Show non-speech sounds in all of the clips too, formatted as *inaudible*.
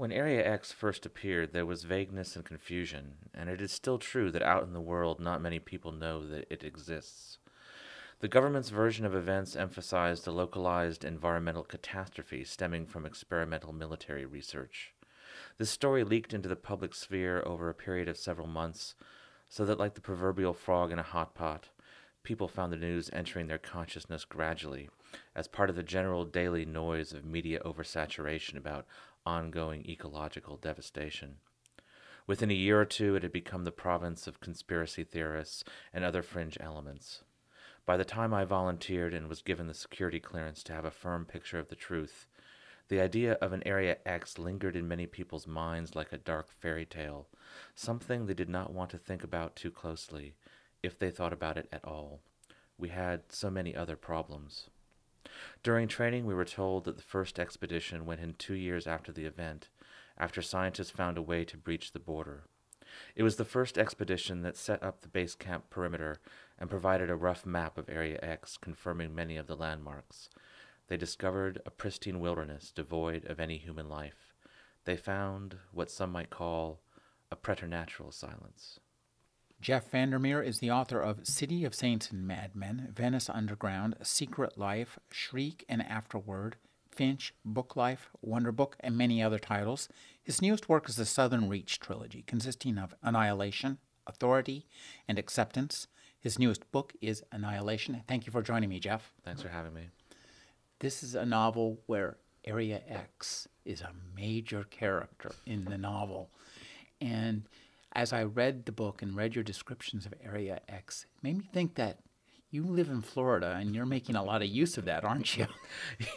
When Area X first appeared, there was vagueness and confusion, and it is still true that out in the world not many people know that it exists. The government's version of events emphasized a localized environmental catastrophe stemming from experimental military research. This story leaked into the public sphere over a period of several months, so that, like the proverbial frog in a hot pot, people found the news entering their consciousness gradually, as part of the general daily noise of media oversaturation about ongoing ecological devastation. Within a year or two, it had become the province of conspiracy theorists and other fringe elements. By the time I volunteered and was given the security clearance to have a firm picture of the truth, the idea of an Area X lingered in many people's minds like a dark fairy tale, something they did not want to think about too closely, if they thought about it at all. We had so many other problems. During training, we were told that the first expedition went in two years after the event, after scientists found a way to breach the border. It was the first expedition that set up the base camp perimeter and provided a rough map of Area X, confirming many of the landmarks. They discovered a pristine wilderness devoid of any human life. They found what some might call a preternatural silence. Jeff Vandermeer is the author of City of Saints and Madmen, Veniss Underground, Secret Life, Shriek and Afterword, Finch, Book Life, Wonder Book, and many other titles. His newest work is the Southern Reach trilogy, consisting of Annihilation, Authority, and Acceptance. His newest book is Annihilation. Thank you for joining me, Jeff. Thanks for having me. This is a novel where Area X is a major character in the novel. And as I read the book and read your descriptions of Area X, it made me think that you live in Florida and you're making a lot of use of that, aren't you?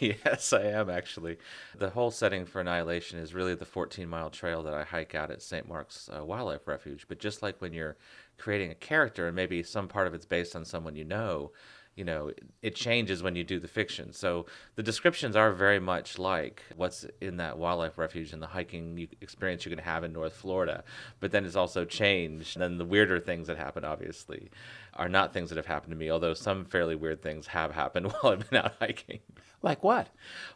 *laughs* yes, I am actually. The whole setting for Annihilation is really the 14 mile trail that I hike out at St. Mark's uh, Wildlife Refuge. But just like when you're creating a character and maybe some part of it's based on someone you know, you know it changes when you do the fiction. So the descriptions are very much like what's in that wildlife refuge and the hiking experience you can have in north florida. But then it's also changed and then the weirder things that happen obviously are not things that have happened to me although some fairly weird things have happened *laughs* while i've been out hiking. Like what?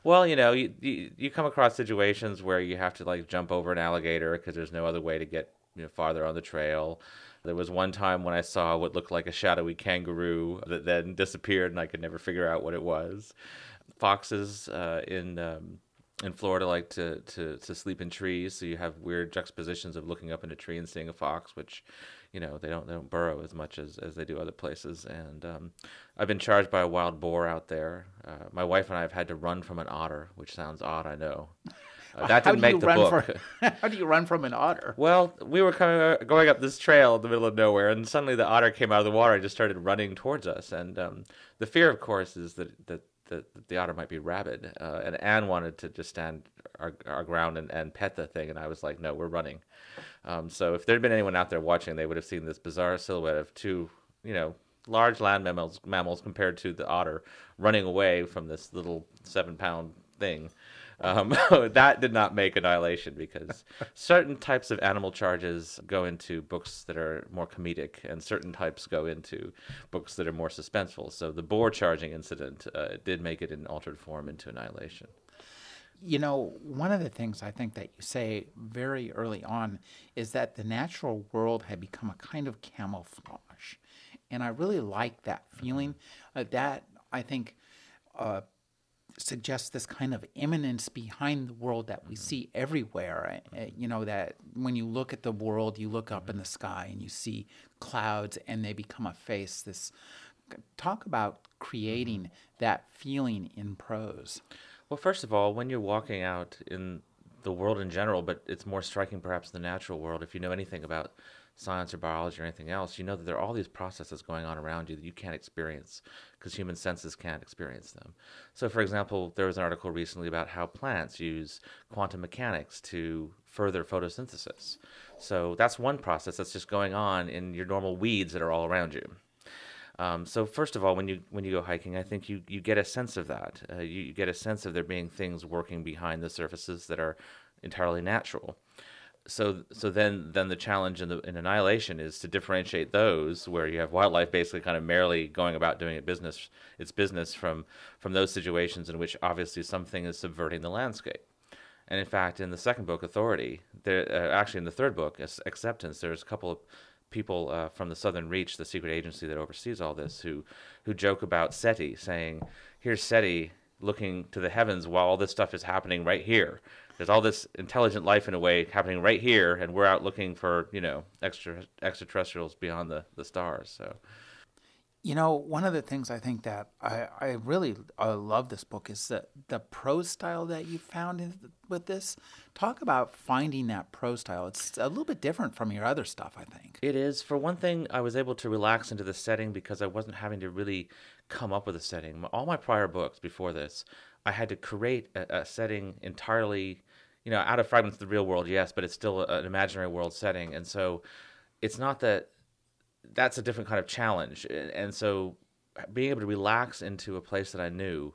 Well you know you, you, you come across situations where you have to like jump over an alligator because there's no other way to get you know farther on the trail there was one time when I saw what looked like a shadowy kangaroo that then disappeared, and I could never figure out what it was. Foxes uh, in um, in Florida like to, to, to sleep in trees, so you have weird juxtapositions of looking up in a tree and seeing a fox, which you know they don't they don't burrow as much as, as they do other places. And um, I've been charged by a wild boar out there. Uh, my wife and I have had to run from an otter, which sounds odd, I know. Uh, that didn't make the book. For, *laughs* how do you run from an otter? Well, we were coming, going up this trail in the middle of nowhere, and suddenly the otter came out of the water and just started running towards us. And um, the fear, of course, is that that, that, the otter might be rabid. Uh, and Anne wanted to just stand our, our ground and, and pet the thing, and I was like, no, we're running. Um, so if there had been anyone out there watching, they would have seen this bizarre silhouette of two, you know, large land mammals, mammals compared to the otter running away from this little seven pound thing. Um, *laughs* that did not make Annihilation because *laughs* certain types of animal charges go into books that are more comedic, and certain types go into books that are more suspenseful. So the boar charging incident uh, did make it in altered form into Annihilation. You know, one of the things I think that you say very early on is that the natural world had become a kind of camouflage. And I really like that feeling. Uh, that, I think, uh, suggests this kind of immanence behind the world that we mm-hmm. see everywhere. Uh, you know, that when you look at the world, you look up in mm-hmm. the sky and you see clouds and they become a face. This talk about creating mm-hmm. that feeling in prose. Well, first of all, when you're walking out in the world in general, but it's more striking perhaps the natural world, if you know anything about science or biology or anything else, you know that there are all these processes going on around you that you can't experience because human senses can't experience them. So, for example, there was an article recently about how plants use quantum mechanics to further photosynthesis. So, that's one process that's just going on in your normal weeds that are all around you. Um, so first of all, when you when you go hiking, I think you, you get a sense of that. Uh, you, you get a sense of there being things working behind the surfaces that are entirely natural. So so then then the challenge in the in annihilation is to differentiate those where you have wildlife basically kind of merely going about doing it business its business from from those situations in which obviously something is subverting the landscape. And in fact, in the second book, Authority, there uh, actually in the third book, Acceptance, there's a couple of people uh, from the Southern Reach, the secret agency that oversees all this, who who joke about SETI, saying, "Here's SETI looking to the heavens while all this stuff is happening right here. There's all this intelligent life in a way happening right here, and we're out looking for you know extra extraterrestrials beyond the the stars." So. You know, one of the things I think that I, I really uh, love this book is the, the prose style that you found in, with this. Talk about finding that prose style. It's a little bit different from your other stuff, I think. It is. For one thing, I was able to relax into the setting because I wasn't having to really come up with a setting. All my prior books before this, I had to create a, a setting entirely, you know, out of fragments of the real world, yes, but it's still an imaginary world setting. And so it's not that that's a different kind of challenge. And so being able to relax into a place that I knew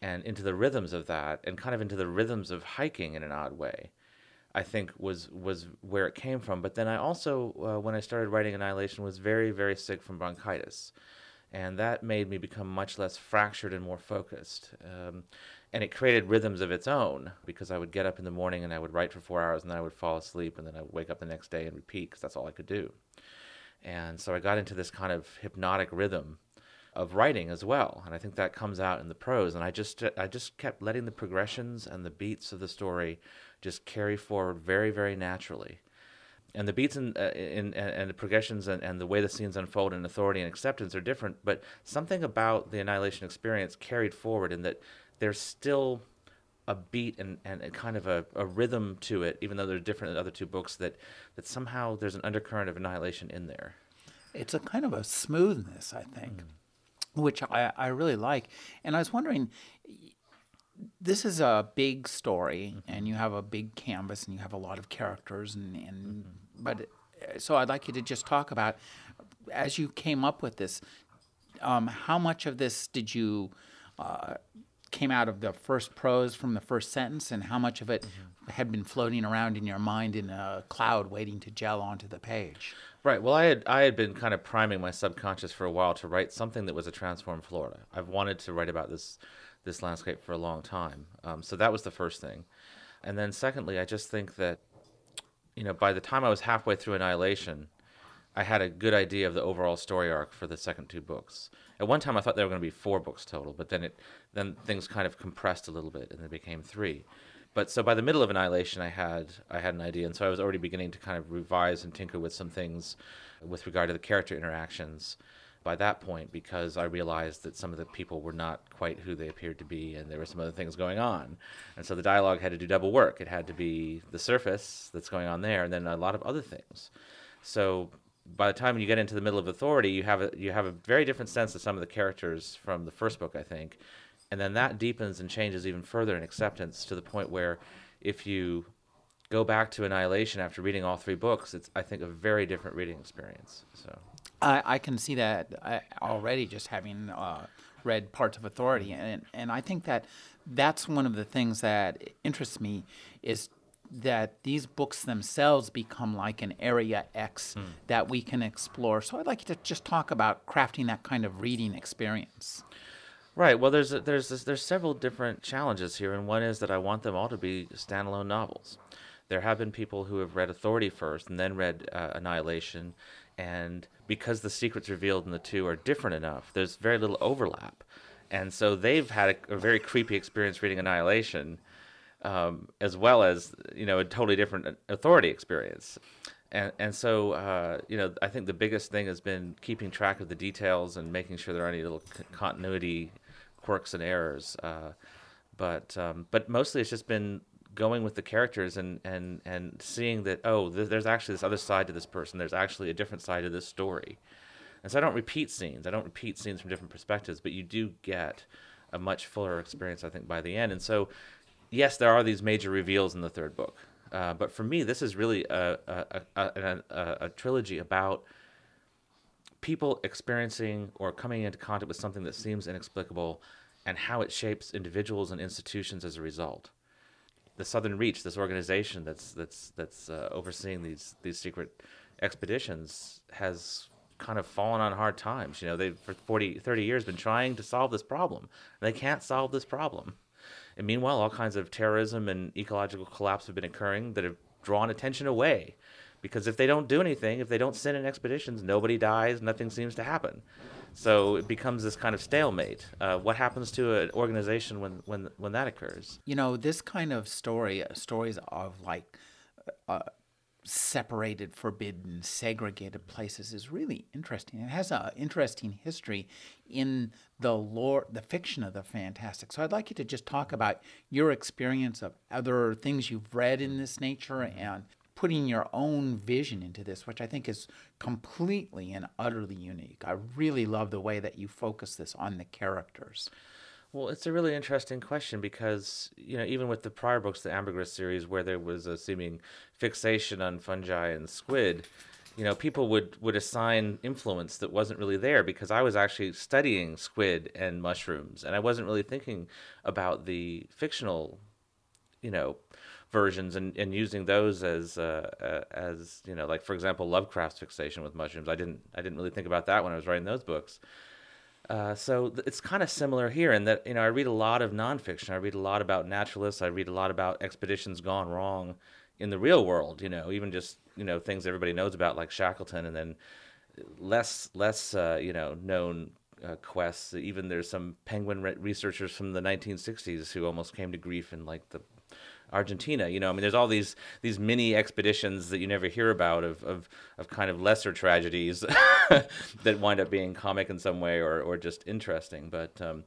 and into the rhythms of that and kind of into the rhythms of hiking in an odd way. I think was was where it came from. But then I also, uh, when I started writing Annihilation, was very very sick from bronchitis, and that made me become much less fractured and more focused. Um, and it created rhythms of its own because I would get up in the morning and I would write for four hours and then I would fall asleep and then I would wake up the next day and repeat because that's all I could do. And so I got into this kind of hypnotic rhythm of writing as well, and I think that comes out in the prose. And I just I just kept letting the progressions and the beats of the story just carry forward very very naturally. And the beats and uh, in, and the progressions and, and the way the scenes unfold in authority and acceptance are different, but something about the annihilation experience carried forward in that there's still a beat and, and a kind of a, a rhythm to it, even though they're different than the other two books, that, that somehow there's an undercurrent of annihilation in there. It's a kind of a smoothness, I think, mm. which I, I really like. And I was wondering, this is a big story, mm-hmm. and you have a big canvas, and you have a lot of characters, and, and mm-hmm. but so I'd like you to just talk about as you came up with this. Um, how much of this did you uh, came out of the first prose from the first sentence and how much of it mm-hmm. had been floating around in your mind in a cloud waiting to gel onto the page. Right. Well, I had I had been kind of priming my subconscious for a while to write something that was a transformed Florida. I've wanted to write about this this landscape for a long time. Um, so that was the first thing, and then secondly, I just think that you know by the time I was halfway through Annihilation, I had a good idea of the overall story arc for the second two books. At one time, I thought there were going to be four books total, but then it then things kind of compressed a little bit, and it became three. But so by the middle of Annihilation, I had I had an idea, and so I was already beginning to kind of revise and tinker with some things with regard to the character interactions. By that point, because I realized that some of the people were not quite who they appeared to be, and there were some other things going on, and so the dialogue had to do double work. It had to be the surface that's going on there, and then a lot of other things. So by the time you get into the middle of authority you have a you have a very different sense of some of the characters from the first book i think. And then that deepens and changes even further in acceptance to the point where if you go back to annihilation after reading all three books it's i think a very different reading experience so. I, I can see that uh, already just having uh, read parts of authority. And and i think that that's one of the things that interests me is that these books themselves become like an area X mm. that we can explore. So I'd like you to just talk about crafting that kind of reading experience. Right. Well, there's there's there's several different challenges here, and one is that I want them all to be standalone novels. There have been people who have read Authority first and then read uh, Annihilation, and because the secrets revealed in the two are different enough, there's very little overlap, and so they've had a, a very creepy experience reading Annihilation um, as well as you know a totally different authority experience. And and so uh, you know I think the biggest thing has been keeping track of the details and making sure there aren't any little continuity quirks and errors. Uh, but um, but mostly it's just been going with the characters and and and seeing that oh th- there's actually this other side to this person. There's actually a different side to this story. And so I don't repeat scenes. I don't repeat scenes from different perspectives, but you do get a much fuller experience, I think, by the end. And so yes, there are these major reveals in the third book, uh, but for me, this is really a a, a, a, a trilogy about people experiencing or coming into contact with something that seems inexplicable and how it shapes individuals and institutions as a result. The Southern Reach, this organization that's that's that's uh, overseeing these these secret expeditions, has kind of fallen on hard times. You know, they've for 40, 30 years been trying to solve this problem. They can't solve this problem. And meanwhile, all kinds of terrorism and ecological collapse have been occurring that have drawn attention away. Because if they don't do anything, if they don't send in expeditions, nobody dies, nothing seems to happen. So it becomes this kind of stalemate. Uh, what happens to an organization when, when, when that occurs? You know, this kind of story, uh, stories of like uh, separated, forbidden, segregated places is really interesting. It has an interesting history in the lore, the fiction of the fantastic. So I'd like you to just talk about your experience of other things you've read in this nature mm-hmm. and putting your own vision into this, which I think is completely and utterly unique. I really love the way that you focus this on the characters. Well, it's a really interesting question because you know even with the prior books, the Ambergris series, where there was a seeming fixation on fungi and squid, you know people would would assign influence that wasn't really there because I was actually studying squid and mushrooms, and I wasn't really thinking about the fictional, you know, versions and, and using those as uh, uh, as you know like for example Lovecraft's fixation with mushrooms. I didn't I didn't really think about that when I was writing those books. Uh, so th- it's kind of similar here in that you know I read a lot of nonfiction. I read a lot about naturalists. I read a lot about expeditions gone wrong in the real world. You know, even just you know things everybody knows about like Shackleton, and then less less uh, you know known uh, quests. Even there's some penguin re- researchers from the 1960s who almost came to grief in like the Argentina. You know, I mean, there's all these these mini expeditions that you never hear about of of, of kind of lesser tragedies *laughs* that wind up being comic in some way or or just interesting. But um,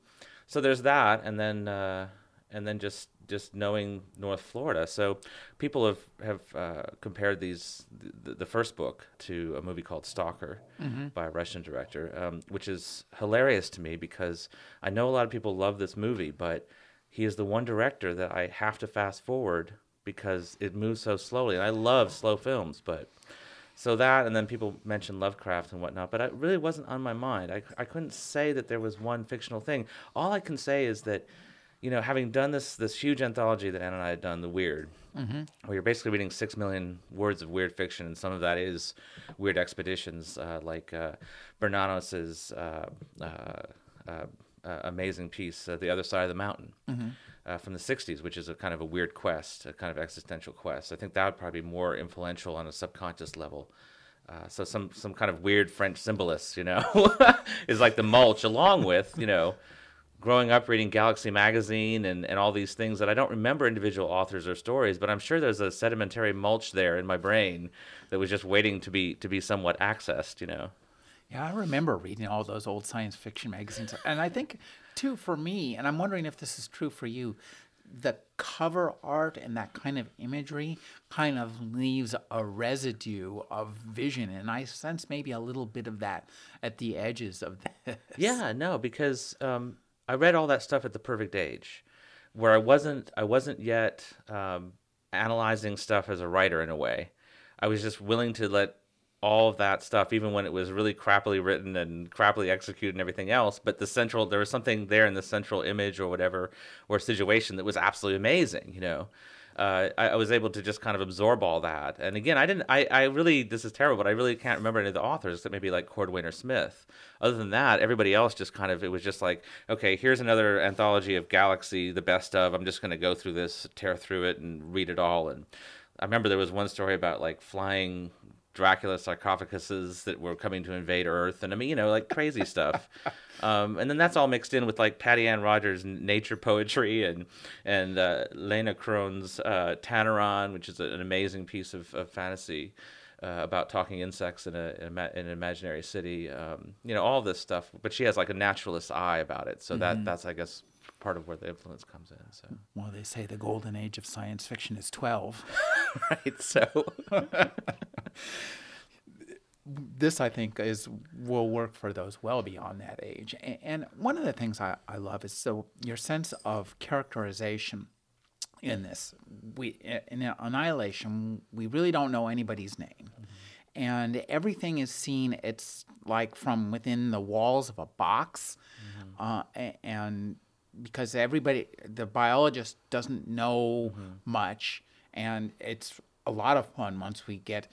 so there's that, and then uh, and then just just knowing North Florida. So people have have uh, compared these the, the, first book to a movie called Stalker mm-hmm. by a Russian director, um, which is hilarious to me because I know a lot of people love this movie, but he is the one director that I have to fast forward because it moves so slowly. And I love slow films, but so that and then people mention Lovecraft and whatnot, but it really wasn't on my mind. I, I couldn't say that there was one fictional thing. All I can say is that, you know, having done this this huge anthology that Anne and I had done, The Weird, mm-hmm. where you're basically reading six million words of weird fiction, and some of that is weird expeditions, uh, like uh, Bernanos's. Uh, uh, amazing piece, uh, The Other Side of the Mountain, mm-hmm. uh, from the 60s, which is a kind of a weird quest, a kind of existential quest. I think that would probably be more influential on a subconscious level. Uh, so some some kind of weird French symbolist, you know, *laughs* is like the mulch, along with you know, growing up reading Galaxy magazine and, and all these things that I don't remember individual authors or stories, but I'm sure there's a sedimentary mulch there in my brain that was just waiting to be to be somewhat accessed, you know. Yeah, I remember reading all those old science fiction magazines. And I think, too, for me, and I'm wondering if this is true for you, the cover art and that kind of imagery kind of leaves a residue of vision. And I sense maybe a little bit of that at the edges of this. Yeah, no, because um, I read all that stuff at the perfect age where I wasn't, I wasn't yet um, analyzing stuff as a writer in a way. I was just willing to let all of that stuff, even when it was really crappily written and crappily executed and everything else. But the central, there was something there in the central image or whatever, or situation that was absolutely amazing, you know. Uh, I, I, was able to just kind of absorb all that. And again, I didn't, I, I really, this is terrible, but I really can't remember any of the authors except maybe like Cordwainer Smith. Other than that, everybody else just kind of, it was just like, okay, here's another anthology of Galaxy, the best of. I'm just going to go through this, tear through it, and read it all. And I remember there was one story about like flying Dracula sarcophaguses that were coming to invade Earth, and I mean, you know, like crazy *laughs* stuff. Um, and then that's all mixed in with like Pattiann Rogers' nature poetry and and uh, Leena Krohn's uh, Tainaron, which is an amazing piece of, of fantasy. Uh, about talking insects in, a, in, a, in an imaginary city, um, you know, all this stuff. But she has like a naturalist eye about it, so mm-hmm. that that's I guess part of where the influence comes in. So, well, they say the golden age of science fiction is twelve, *laughs* right? So, *laughs* this I think is will work for those well beyond that age. And one of the things I, I love is so your sense of characterization in this. We in Annihilation, we really don't know anybody's name. Mm-hmm. and everything is seen. It's like from within the walls of a box, uh, and because everybody, the biologist doesn't know much, and it's a lot of fun once we get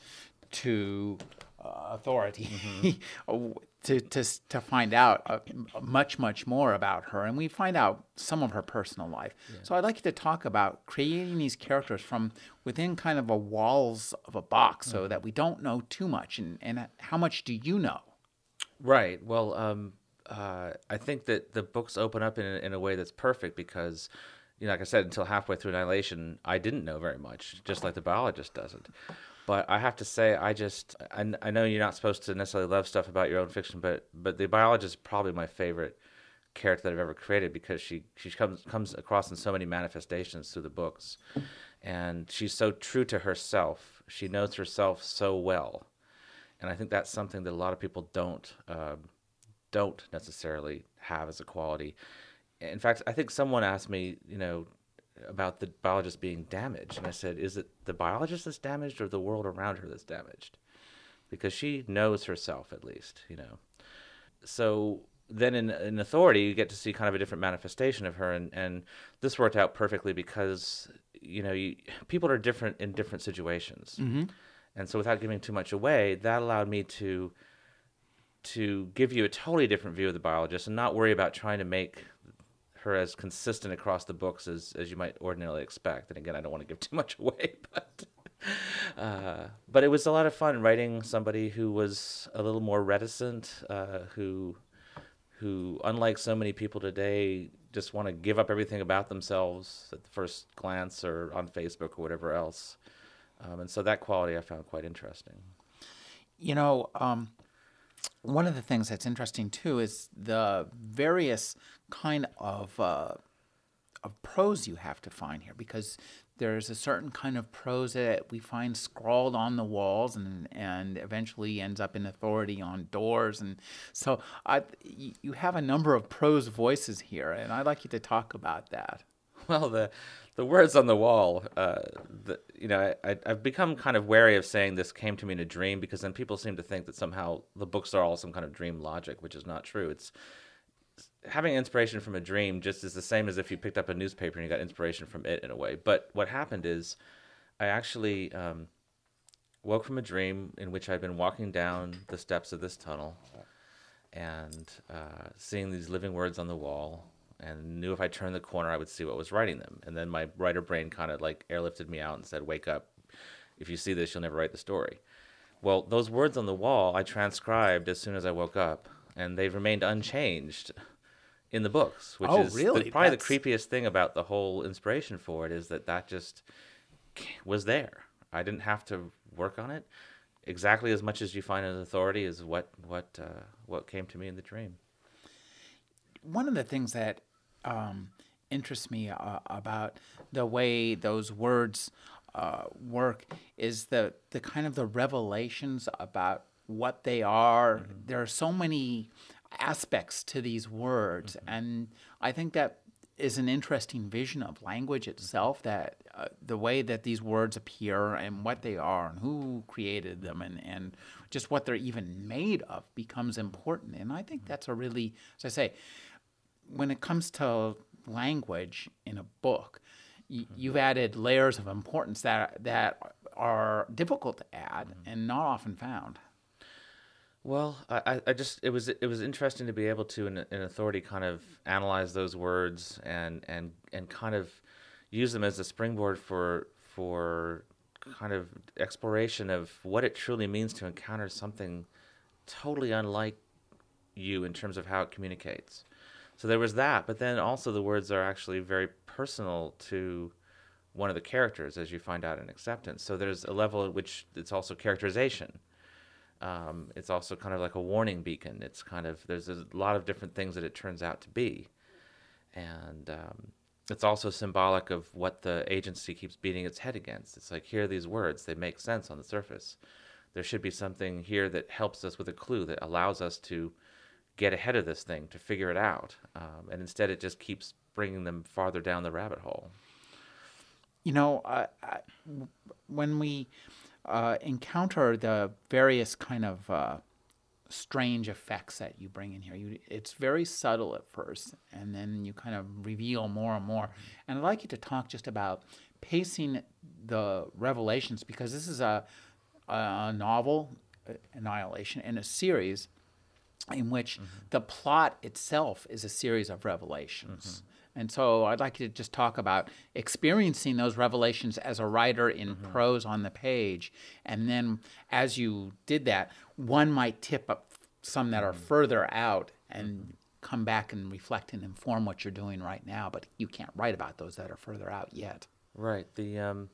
to uh, authority *laughs* to, to to find out uh, much much more about her, and we find out some of her personal life. So I'd like you to talk about creating these characters from within kind of a walls of a box, so that we don't know too much. And and how much do you know? Right. Well, um, uh, I think that the books open up in a, in a way that's perfect because, you know, like I said, until halfway through Annihilation, I didn't know very much, just like the biologist doesn't. But I have to say, I just I, I know you're not supposed to necessarily love stuff about your own fiction, but but the biologist is probably my favorite character that I've ever created because she she comes comes across in so many manifestations through the books, and she's so true to herself. She knows herself so well and I think that's something that a lot of people don't um, don't necessarily have as a quality. In fact, I think someone asked me, you know, about the biologist being damaged, and I said, "Is it the biologist that's damaged, or the world around her that's damaged?" Because she knows herself, at least, you know. So then, in in authority, you get to see kind of a different manifestation of her, and and this worked out perfectly because you know you, people are different in different situations. Mm-hmm. And so, without giving too much away, that allowed me to to give you a totally different view of the biologist and not worry about trying to make her as consistent across the books as, as you might ordinarily expect. And again, I don't want to give *laughs* too much away, but uh, but it was a lot of fun writing somebody who was a little more reticent, uh, who who, unlike so many people today, just want to give up everything about themselves at the first glance or on Facebook or whatever else. Um, and so that quality I found quite interesting. You know, um, one of the things that's interesting too is the various kind of uh, of prose you have to find here because there's a certain kind of prose that we find scrawled on the walls and and eventually ends up in authority on doors and so I, you have a number of prose voices here and I'd like you to talk about that. Well, the the words on the wall, uh, the, you know, I, I've become kind of wary of saying this came to me in a dream because then people seem to think that somehow the books are all some kind of dream logic, which is not true. It's having inspiration from a dream just is the same as if you picked up a newspaper and you got inspiration from it in a way. But what happened is, I actually um, woke from a dream in which I'd been walking down the steps of this tunnel and uh, seeing these living words on the wall and knew if I turned the corner I would see what was writing them. And then my writer brain kind of like airlifted me out and said, "Wake up! If you see this, you'll never write the story." Well, those words on the wall I transcribed as soon as I woke up, and they've remained unchanged in the books, which Oh, is the- really? probably That's- the creepiest thing about the whole inspiration for it is that that just was there. I didn't have to work on it. Exactly as much as you find in authority is what what uh, what came to me in the dream. one of the things that um, interests me uh, about the way those words uh, work is the the kind of the revelations about what they are. There are so many aspects to these words, and I think that is an interesting vision of language itself. That uh, the way that these words appear and what they are and who created them and and just what they're even made of becomes important. And I think that's a really, as I say, when it comes to language in a book, y- mm-hmm. you've added layers of importance that that are difficult to add mm-hmm. and not often found. Well, I, I- I just it was it was interesting to be able to in, in authority kind of analyze those words and and and kind of use them as a springboard for for kind of exploration of what it truly means to encounter something totally unlike you in terms of how it communicates. So there was that, but then also the words are actually very personal to one of the characters, as you find out in acceptance. So there's a level at which it's also characterization um, it's also kind of like a warning beacon. It's kind of there's a lot of different things that it turns out to be, and um, it's also symbolic of what the agency keeps beating its head against. It's like here are these words; they make sense on the surface. There should be something here that helps us with a clue that allows us to get ahead of this thing to figure it out, um, and instead it just keeps bringing them farther down the rabbit hole. You know, I, I, when we uh, encounter the various kind of uh, strange effects that you bring in here. You, it's very subtle at first, and then you kind of reveal more and more. And I'd like you to talk just about pacing the revelations because this is a, a novel, uh, Annihilation, and a series in which mm-hmm. the plot itself is a series of revelations. Mm-hmm. And so I'd like you to just talk about experiencing those revelations as a writer in mm-hmm. prose on the page. And then as you did that, one might tip up some that are mm-hmm. further out and mm-hmm. come back and reflect and inform what you're doing right now. But you can't write about those that are further out yet. Right. The um,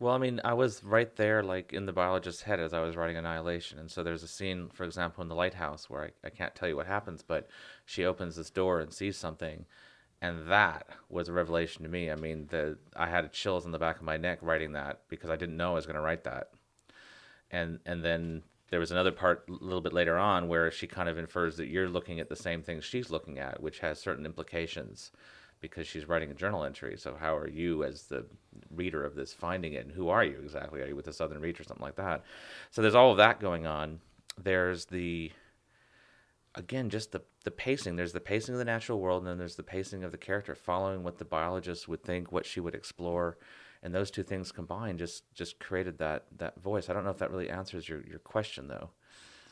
well, I mean, I was right there, like in the biologist's head as I was writing Annihilation. And so there's a scene, for example, in the lighthouse where I, I can't tell you what happens, but she opens this door and sees something. And that was a revelation to me. I mean, the I had chills on the back of my neck writing that because I didn't know I was going to write that. And and then there was another part a little bit later on where she kind of infers that you're looking at the same thing she's looking at, which has certain implications because she's writing a journal entry. So how are you as the reader of this finding it? And who are you exactly? Are you with the Southern Reach or something like that? So there's all of that going on. There's the again just the the pacing. There's the pacing of the natural world, and then there's the pacing of the character, following what the biologist would think, what she would explore, and those two things combined just just created that that voice. I don't know if that really answers your your question though.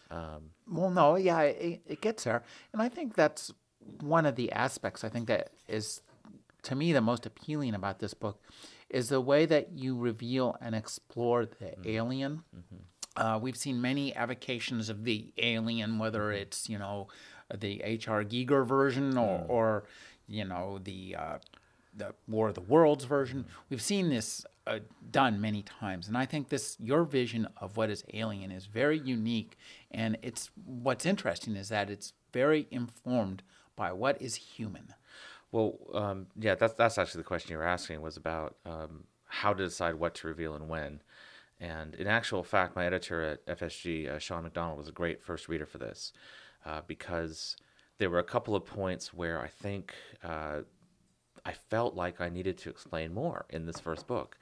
Um, well, no, yeah, it, it gets there, and I think that's one of the aspects I think that is to me the most appealing about this book is the way that you reveal and explore the mm-hmm. alien. Mm-hmm. Uh, we've seen many avocations of the alien, whether mm-hmm. it's you know the H.R. Giger version or, mm. or you know the uh, the War of the Worlds version. Mm. We've seen this uh, done many times, and I think this your vision of what is alien is very unique. And it's what's interesting is that it's very informed by what is human? Well, um, yeah, that's that's actually the question you were asking was about um, how to decide what to reveal and when. And in actual fact, my editor at FSG, uh, Sean McDonald, was a great first reader for this uh, because there were a couple of points where I think uh, I felt like I needed to explain more in this first book.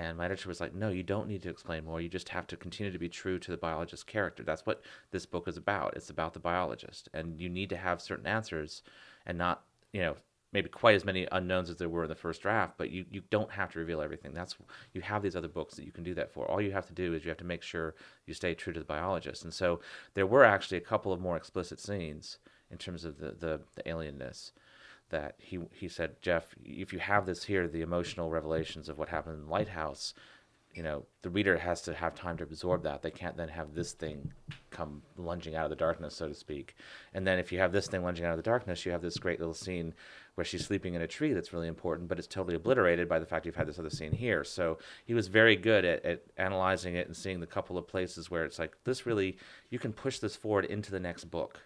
And my editor was like, no, you don't need to explain more. You just have to continue to be true to the biologist character. That's what this book is about. It's about the biologist. And you need to have certain answers and not, you know, maybe quite as many unknowns as there were in the first draft, but you, you don't have to reveal everything. That's you have these other books that you can do that for. All you have to do is you have to make sure you stay true to the biologist. And so there were actually a couple of more explicit scenes in terms of the, the, the alienness that he he said, Jeff, if you have this here, the emotional revelations of what happened in the lighthouse, you know, the reader has to have time to absorb that. They can't then have this thing come lunging out of the darkness, so to speak. And then if you have this thing lunging out of the darkness, you have this great little scene where she's sleeping in a tree that's really important, but it's totally obliterated by the fact you've had this other scene here. So he was very good at, at analyzing it and seeing the couple of places where it's like, this really, you can push this forward into the next book.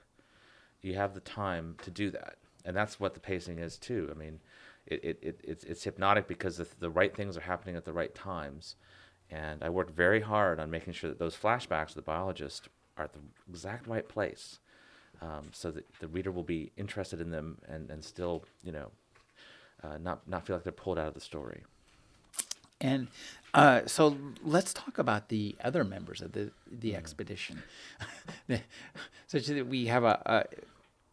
You have the time to do that and that's what the pacing is too. I mean, it, it, it it's it's hypnotic because the, the right things are happening at the right times, and I worked very hard on making sure that those flashbacks of the biologist are at the exact right place, um, so that the reader will be interested in them and and still you know, uh, not not feel like they're pulled out of the story. And uh, so let's talk about the other members of the the mm-hmm. expedition. *laughs* Such that we have a, a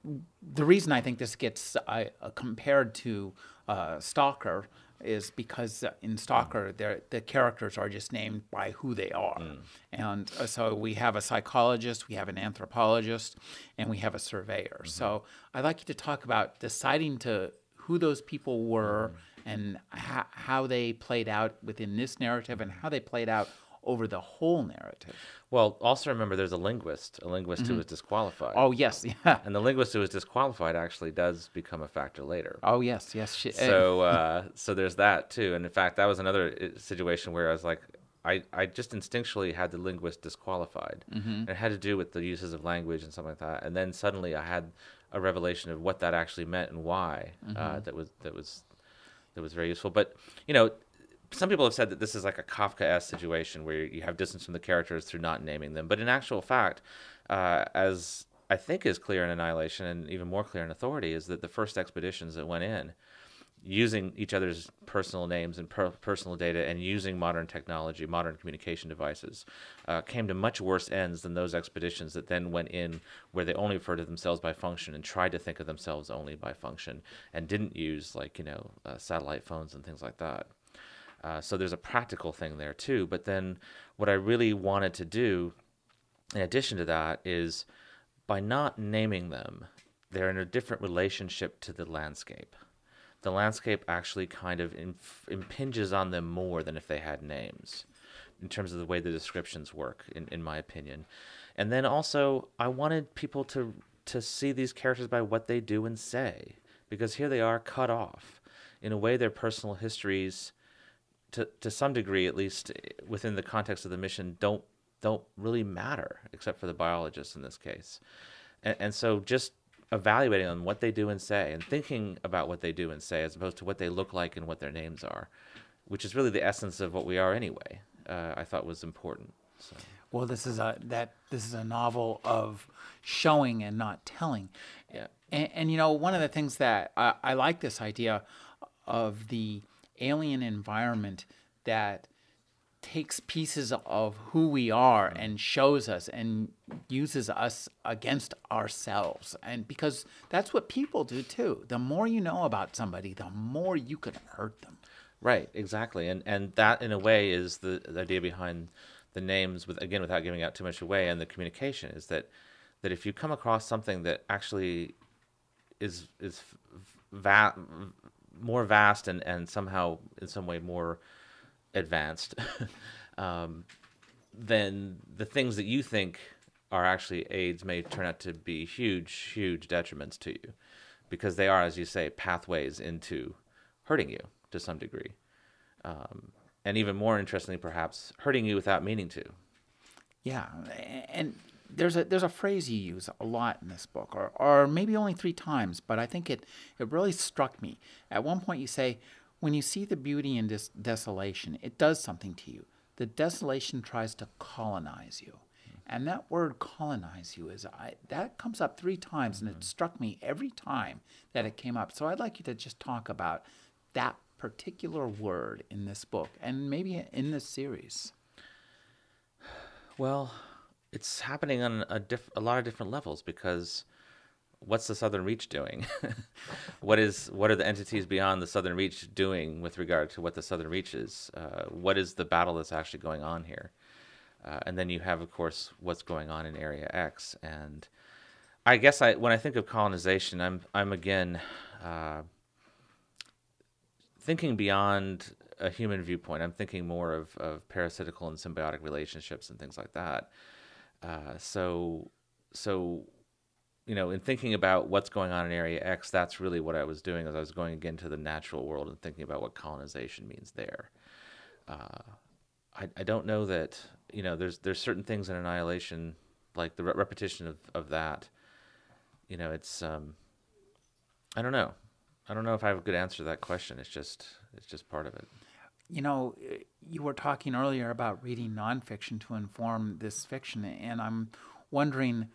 the reason I think this gets uh, compared to uh, Stalker is because in Stalker, the characters are just named by who they are. Mm. And uh, so we have a psychologist, we have an anthropologist, and we have a surveyor. Mm-hmm. So I'd like you to talk about deciding to who those people were mm-hmm. and ha- how they played out within this narrative and how they played out over the whole narrative. Well, also remember there's a linguist, a linguist mm-hmm. who was disqualified. Oh yes, *laughs* yeah. And the linguist who was disqualified actually does become a factor later. Oh yes, yes. She, so uh, so there's that too. And in fact, that was another uh, situation where I was like, I, I just instinctually had the linguist disqualified. Mm-hmm. it had to do with the uses of language and something like that. And then suddenly I had a revelation of what that actually meant and why. Uh, mm-hmm. Uh, that was that was that was very useful. But you know, some people have said that this is like a Kafka-esque situation where you have distance from the characters through not naming them. But in actual fact, uh, as I think is clear in Annihilation and even more clear in Authority, is that the first expeditions that went in, using each other's personal names and per- personal data and using modern technology, modern communication devices, uh, came to much worse ends than those expeditions that then went in where they only referred to themselves by function and tried to think of themselves only by function and didn't use like you know uh, satellite phones and things like that. Uh, so there's a practical thing there too. But then what I really wanted to do, in addition to that, is by not naming them, they're in a different relationship to the landscape the landscape actually kind of inf- impinges on them more than if they had names in terms of the way the descriptions work in, in my opinion and then also i wanted people to to see these characters by what they do and say because here they are cut off in a way their personal histories to to some degree at least within the context of the mission don't don't really matter except for the biologists in this case and, and so just evaluating on what they do and say and thinking about what they do and say as opposed to what they look like and what their names are, which is really the essence of what we are anyway. Uh, I thought was important. So. Well, this is a that this is a novel of showing and not telling. Yeah. And, and you know, one of the things that I, I like this idea of the alien environment that takes pieces of who we are mm. and shows us and uses us against ourselves. And because that's what people do too. The more you know about somebody the more you can hurt them. Right exactly. And and that in a way is the, the idea behind the names with again without giving out too much away and the communication is that that if you come across something that actually is is va- more vast and and somehow in some way more advanced, *laughs* um, then the things that you think are actually aids may turn out to be huge, huge detriments to you, because they are, as you say, pathways into hurting you to some degree, um, and even more interestingly, perhaps hurting you without meaning to. Yeah, and there's a there's a phrase you use a lot in this book, or or maybe only three times, but I think it it really struck me. At one point, you say, when you see the beauty in this desolation, it does something to you. The desolation tries to colonize you. And that word colonize you is I, that comes up three times, and it mm-hmm. struck me every time that it came up. So I'd like you to just talk about that particular word in this book and maybe in this series. Well, it's happening on a, diff- a lot of different levels because what's the Southern Reach doing? *laughs* what is what are the entities beyond the Southern Reach doing with regard to what the Southern Reach is? Uh, what is the battle that's actually going on here? Uh, and then you have, of course, what's going on in Area X. And I guess I when I think of colonization, I'm I'm again uh, thinking beyond a human viewpoint. I'm thinking more of, of parasitical and symbiotic relationships and things like that. Uh, so so you know, in thinking about what's going on in Area X, that's really what I was doing. As I was going again to the natural world and thinking about what colonization means there. Uh, I, I don't know that you know there's there's certain things in annihilation like the re- repetition of, of that. You know, it's um, I don't know. I don't know if I have a good answer to that question. It's just it's just part of it. You know, you were talking earlier about reading nonfiction to inform this fiction, and I'm wondering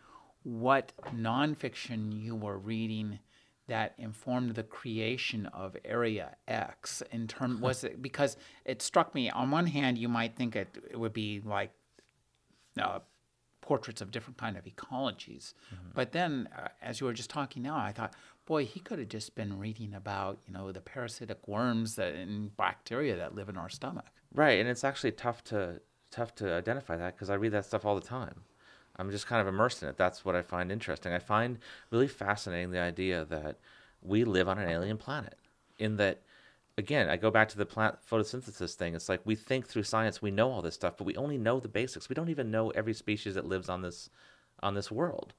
what nonfiction you were reading that informed the creation of Area X in term was it because it struck me on one hand you might think it, it would be like uh, portraits of different kind of ecologies mm-hmm. but then uh, as you were just talking now I thought boy he could have just been reading about you know the parasitic worms that, and bacteria that live in our stomach right and it's actually tough to tough to identify that because I read that stuff all the time I'm just kind of immersed in it. That's what I find interesting. I find really fascinating the idea that we live on an alien planet. In that, again, I go back to the plant photosynthesis thing. It's like we think through science, we know all this stuff, but we only know the basics. We don't even know every species that lives on this on this world.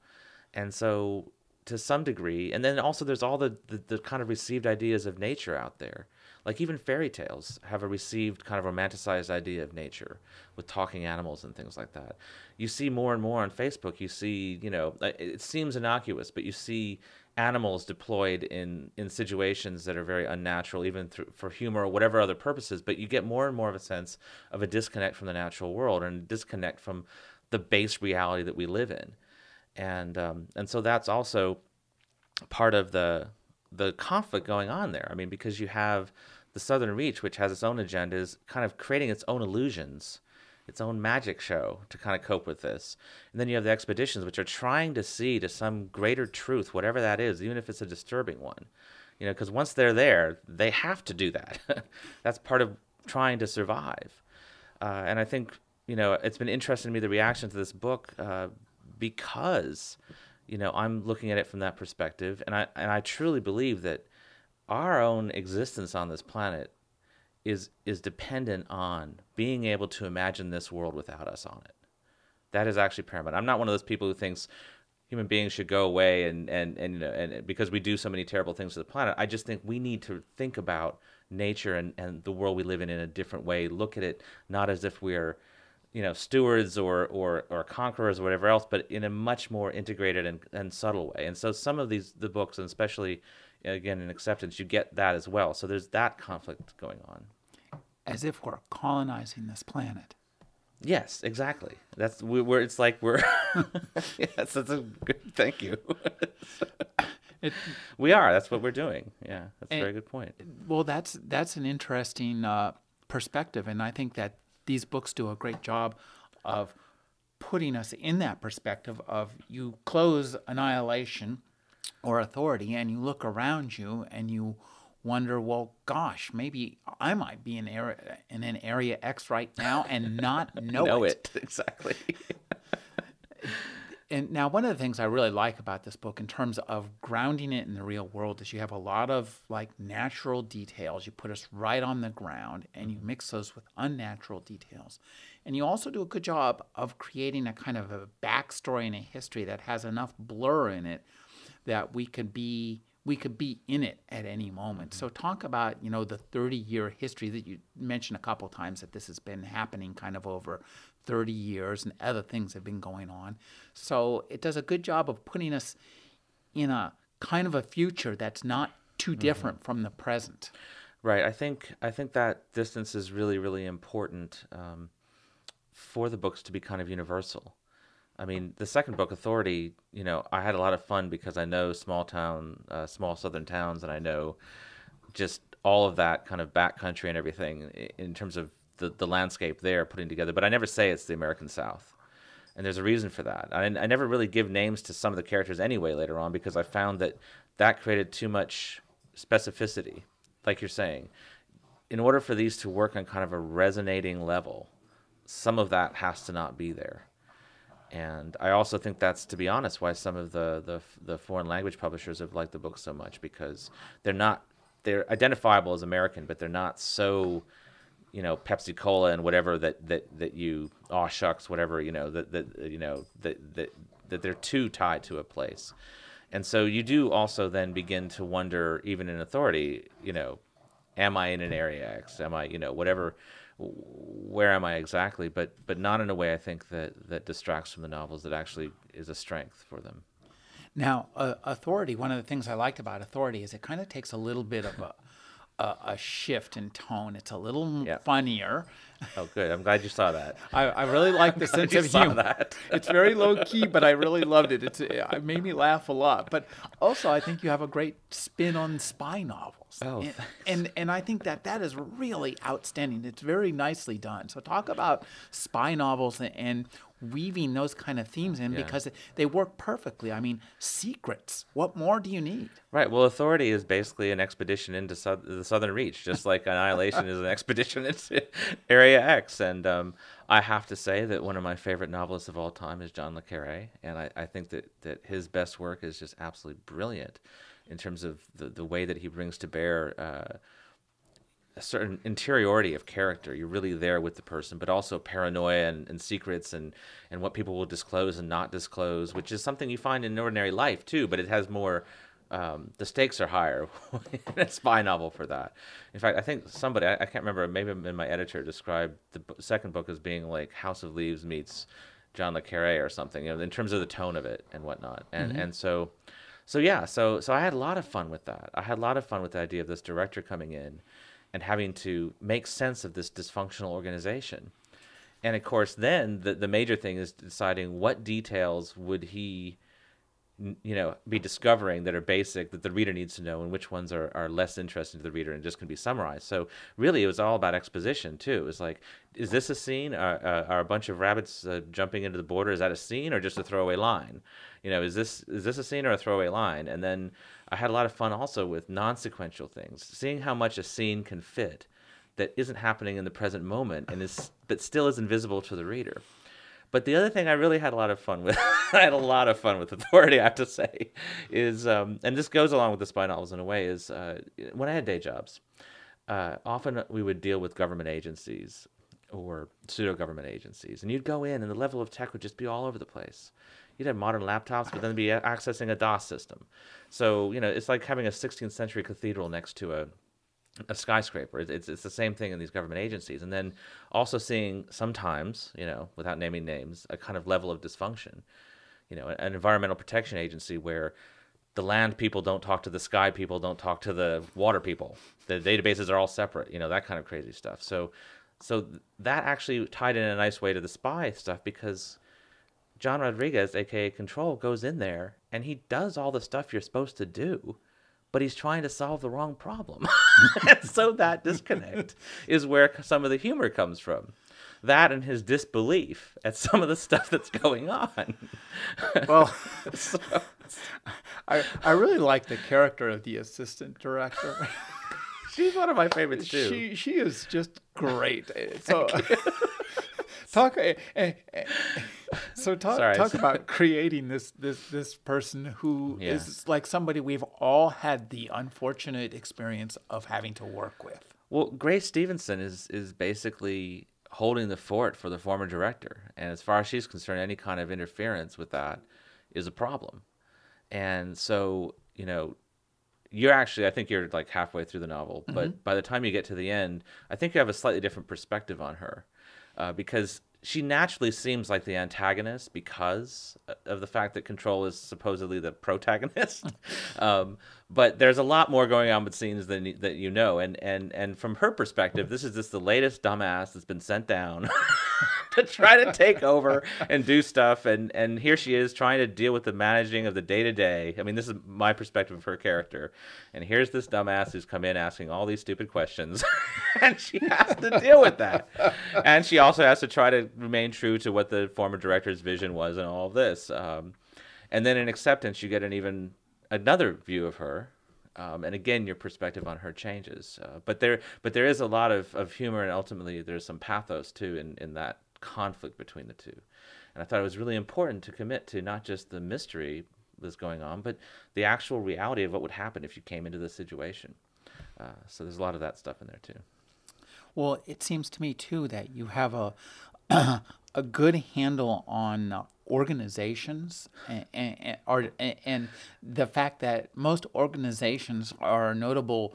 And so, to some degree, and then also there's all the, the, the kind of received ideas of nature out there like even fairy tales have a received kind of romanticized idea of nature with talking animals and things like that. You see more and more on Facebook. You see, you know, uh, it seems innocuous, but you see animals deployed in in situations that are very unnatural, even through, for humor or whatever other purposes. But you get more and more of a sense of a disconnect from the natural world and disconnect from the base reality that we live in, and um, and so that's also part of the the conflict going on there. I mean, because you have the Southern Reach, which has its own agendas, kind of creating its own illusions, its own magic show to kind of cope with this. And then you have the expeditions, which are trying to see to some greater truth, whatever that is, even if it's a disturbing one. You know, because once they're there, they have to do that. *laughs* That's part of trying to survive. Uh, and I think, you know, it's been interesting to me the reaction to this book uh, because, you know, I'm looking at it from that perspective, and I and I truly believe that our own existence on this planet is is dependent on being able to imagine this world without us on it. That is actually paramount. I'm not one of those people who thinks human beings should go away and and and you know and because we do so many terrible things to the planet. I just think we need to think about nature and and the world we live in in a different way. Look at it not as if we're you know stewards or or or conquerors or whatever else, but in a much more integrated and, and subtle way. And so some of these the books, and especially again in acceptance, you get that as well. So there's that conflict going on. As if we're colonizing this planet. Yes, exactly. That's we, we're. It's like we're. *laughs* yes, that's a good. Thank you. *laughs* it, we are. That's what we're doing. Yeah, that's a very good point. Well, that's that's an interesting uh, perspective, and I think that these books do a great job of putting us in that perspective of you close annihilation or authority, and you look around you, and you wonder, well, gosh, maybe I might be in, area, in an area X right now and not *laughs* know, know it. it. *laughs* Exactly. *laughs* and now one of the things I really like about this book in terms of grounding it in the real world is you have a lot of like natural details. You put us right on the ground and you mm-hmm. mix those with unnatural details. And you also do a good job of creating a kind of a backstory and a history that has enough blur in it that we could be we could be in it at any moment. So talk about, you know, the 30 year history that you mentioned a couple times that this has been happening kind of over 30 years and other things have been going on. So it does a good job of putting us in a kind of a future that's not too mm-hmm. different mm-hmm. from the present. Right. I think I think that distance is really really important um, for the books to be kind of universal. I mean, the second book, Authority, you know, I had a lot of fun because I know small town, uh, small southern towns, and I know just all of that kind of backcountry and everything in terms of the, the landscape there putting together. But I never say it's the American South. And there's a reason for that. I, I never really give names to some of the characters anyway later on because I found that that created too much specificity, like you're saying. In order for these to work on kind of a resonating level, some of that has to not be there and I also think that's, to be honest, why some of the, the the foreign language publishers have liked the book so much because they're not they're identifiable as American, but they're not so, you know, Pepsi Cola and whatever that that that you aw shucks whatever you know that that you know that that that they're too tied to a place, and so you do also then begin to wonder, even in authority, you know, am I in an area X? Am I you know whatever where am I exactly, but but not in a way I think that that distracts from the novels. That actually is a strength for them. Now, uh, authority. One of the things I liked about authority is it kind of takes a little bit of a a, a shift in tone. It's a little yeah. funnier. Oh, good. I'm glad you saw that. *laughs* I, I really like the *laughs* sense of humor. That. *laughs* it's very low key, but I really loved it. It's it made me laugh a lot. But also, I think you have a great spin on spy novels. Oh, and, *laughs* and, and I think that that is really outstanding. It's very nicely done. So talk about spy novels and, and weaving those kind of themes in yeah. because they work perfectly. I mean, secrets. What more do you need? Right. Well, Authority is basically an expedition into the Southern Reach, just like Annihilation is an *laughs* expedition into Area X. And um, I have to say that one of my favorite novelists of all time is John le Carre, and I, I think that, that his best work is just absolutely brilliant in terms of the, the way that he brings to bear. Uh, a certain interiority of character. You're really there with the person, but also paranoia and, and, secrets and, and what people will disclose and not disclose, which is something you find in ordinary life too, but it has more. Um, the stakes are higher *laughs* in a spy novel for that. In fact, I think somebody, I, I can't remember, maybe my editor described the b- second book as being like House of Leaves meets John Le Carre or something, you know, in terms of the tone of it and whatnot. And, mm-hmm. and so, so yeah, so, so I had a lot of fun with that. I had a lot of fun with the idea of this director coming in and having to make sense of this dysfunctional organization. And of course, then the, the major thing is deciding what details would he you know, be discovering that are basic that the reader needs to know, and which ones are, are less interesting to the reader and just can be summarized. So really, it was all about exposition too. It was like, is this a scene? Are, are a bunch of rabbits uh, jumping into the border? Is that a scene or just a throwaway line? You know, is this is this a scene or a throwaway line? And then I had a lot of fun also with non-sequential things, seeing how much a scene can fit that isn't happening in the present moment and is but still is invisible to the reader. But the other thing I really had a lot of fun with, *laughs* I had a lot of fun with Authority, I have to say, is, um, and this goes along with the spy novels in a way, is uh, when I had day jobs, uh, often we would deal with government agencies or pseudo government agencies, and you'd go in and the level of tech would just be all over the place. You'd have modern laptops, but then be accessing a DOS system. So, you know, it's like having a 16th century cathedral next to a a skyscraper. It's it's the same thing in these government agencies, and then also seeing sometimes, you know, without naming names, a kind of level of dysfunction. You know, an environmental protection agency where the land people don't talk to the sky people, don't talk to the water people. The databases are all separate. You know, that kind of crazy stuff. So, so that actually tied in a nice way to the spy stuff because John Rodriguez, aka Control, goes in there and he does all the stuff you're supposed to do but he's trying to solve the wrong problem. *laughs* and so that disconnect is where some of the humor comes from. That and his disbelief at some of the stuff that's going on. *laughs* well, so. I I really like the character of the assistant director. *laughs* She's one of my favorites too. She she is just great. So talk uh, uh, *laughs* so talk Sorry. talk about creating this this this person who yeah. is like somebody we've all had the unfortunate experience of having to work with. Well, Grace Stevenson is is basically holding the fort for the former director, and as far as she's concerned, any kind of interference with that is a problem. And so, you know, you're actually I think you're like halfway through the novel, mm-hmm. but by the time you get to the end, I think you have a slightly different perspective on her uh, because she naturally seems like the antagonist because of the fact that Control is supposedly the protagonist. *laughs* um, but there's a lot more going on with scenes than that you know, and and and from her perspective, this is just the latest dumbass that's been sent down *laughs* to try to take over and do stuff, and and here she is trying to deal with the managing of the day to day. I mean, this is my perspective of her character, and here's this dumbass who's come in asking all these stupid questions, *laughs* and she has to deal with that, and she also has to try to remain true to what the former director's vision was and all of this. Um, and then in acceptance, you get an even another view of her. Um, and again, your perspective on her changes. Uh, but there, but there is a lot of, of humor, and ultimately, there's some pathos too in, in that conflict between the two. And I thought it was really important to commit to not just the mystery that's going on, but the actual reality of what would happen if you came into this situation. Uh, so there's a lot of that stuff in there too. Well, it seems to me too that you have a a good handle on uh, organizations and, and, and the fact that most organizations are notable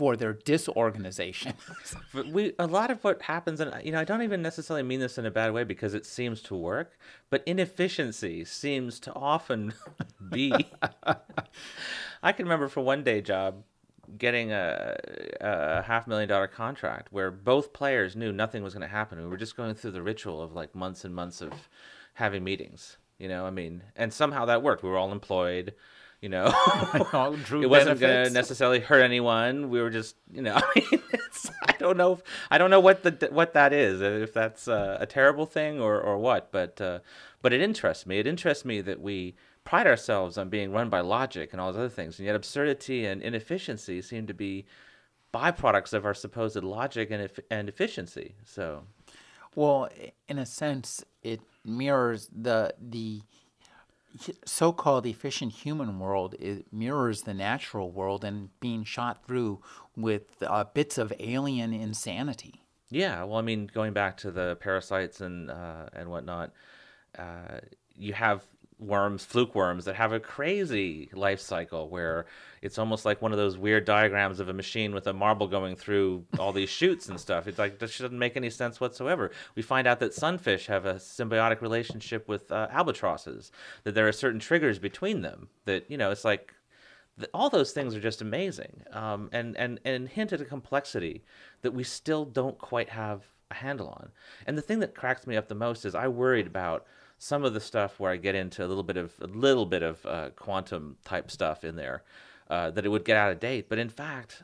for their disorganization. *laughs* but we a lot of what happens, and you know, I don't even necessarily mean this in a bad way because it seems to work, but inefficiency seems to often *laughs* be. *laughs* I can remember for one day job getting a, a half million dollar contract where both players knew nothing was going to happen. We were just going through the ritual of like months and months of having meetings. You know, I mean, and somehow that worked. We were all employed. You know, *laughs* *laughs* it wasn't going to necessarily hurt anyone. We were just, you know, *laughs* I mean, it's, I don't know, if, I don't know what the what that is. If that's uh, a terrible thing or or what, but uh, but it interests me. It interests me that we pride ourselves on being run by logic and all those other things, and yet absurdity and inefficiency seem to be byproducts of our supposed logic and and efficiency. So, well, in a sense, it mirrors the the so-called efficient human world it mirrors the natural world and being shot through with uh, bits of alien insanity. Yeah, well, I mean, going back to the parasites and uh, and whatnot, uh, you have worms, fluke worms, that have a crazy life cycle where it's almost like one of those weird diagrams of a machine with a marble going through all these chutes and stuff. It's like this doesn't make any sense whatsoever. We find out that sunfish have a symbiotic relationship with uh, albatrosses, that there are certain triggers between them. That you know, it's like all those things are just amazing, um, and and and hint at a complexity that we still don't quite have a handle on. And the thing that cracks me up the most is I worried about some of the stuff where I get into a little bit of a little bit of uh, quantum type stuff in there, uh, that it would get out of date. But in fact,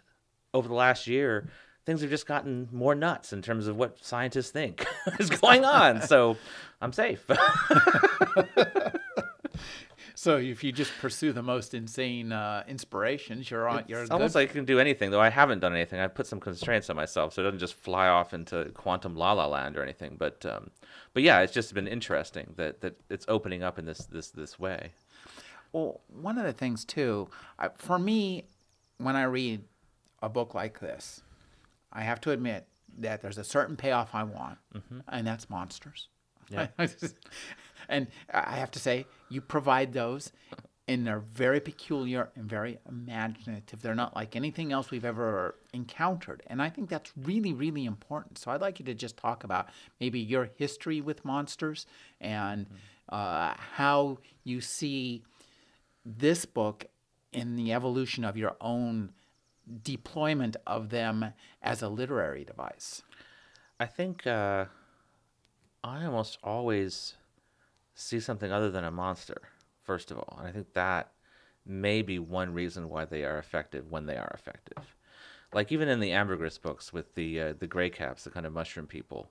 over the last year, things have just gotten more nuts in terms of what scientists think *laughs* is going on. so I'm safe. *laughs* So if you just pursue the most insane uh, inspirations, you're on. You're it's good. almost like you can do anything, though I haven't done anything. I've put some constraints on myself, so it doesn't just fly off into quantum la la land or anything. But, um, but yeah, it's just been interesting that, that it's opening up in this this this way. Well, one of the things too, I, for me, when I read a book like this, I have to admit that there's a certain payoff I want, and that's monsters. Yeah. *laughs* and I have to say, you provide those, and they're very peculiar and very imaginative. They're not like anything else we've ever encountered, and I think that's really, really important. So I'd like you to just talk about maybe your history with monsters and uh, how you see this book in the evolution of your own deployment of them as a literary device. I think uh, I almost always see something other than a monster, first of all. And I think that may be one reason why they are effective when they are effective. Like even in the ambergris books with the uh, the gray caps, the kind of mushroom people,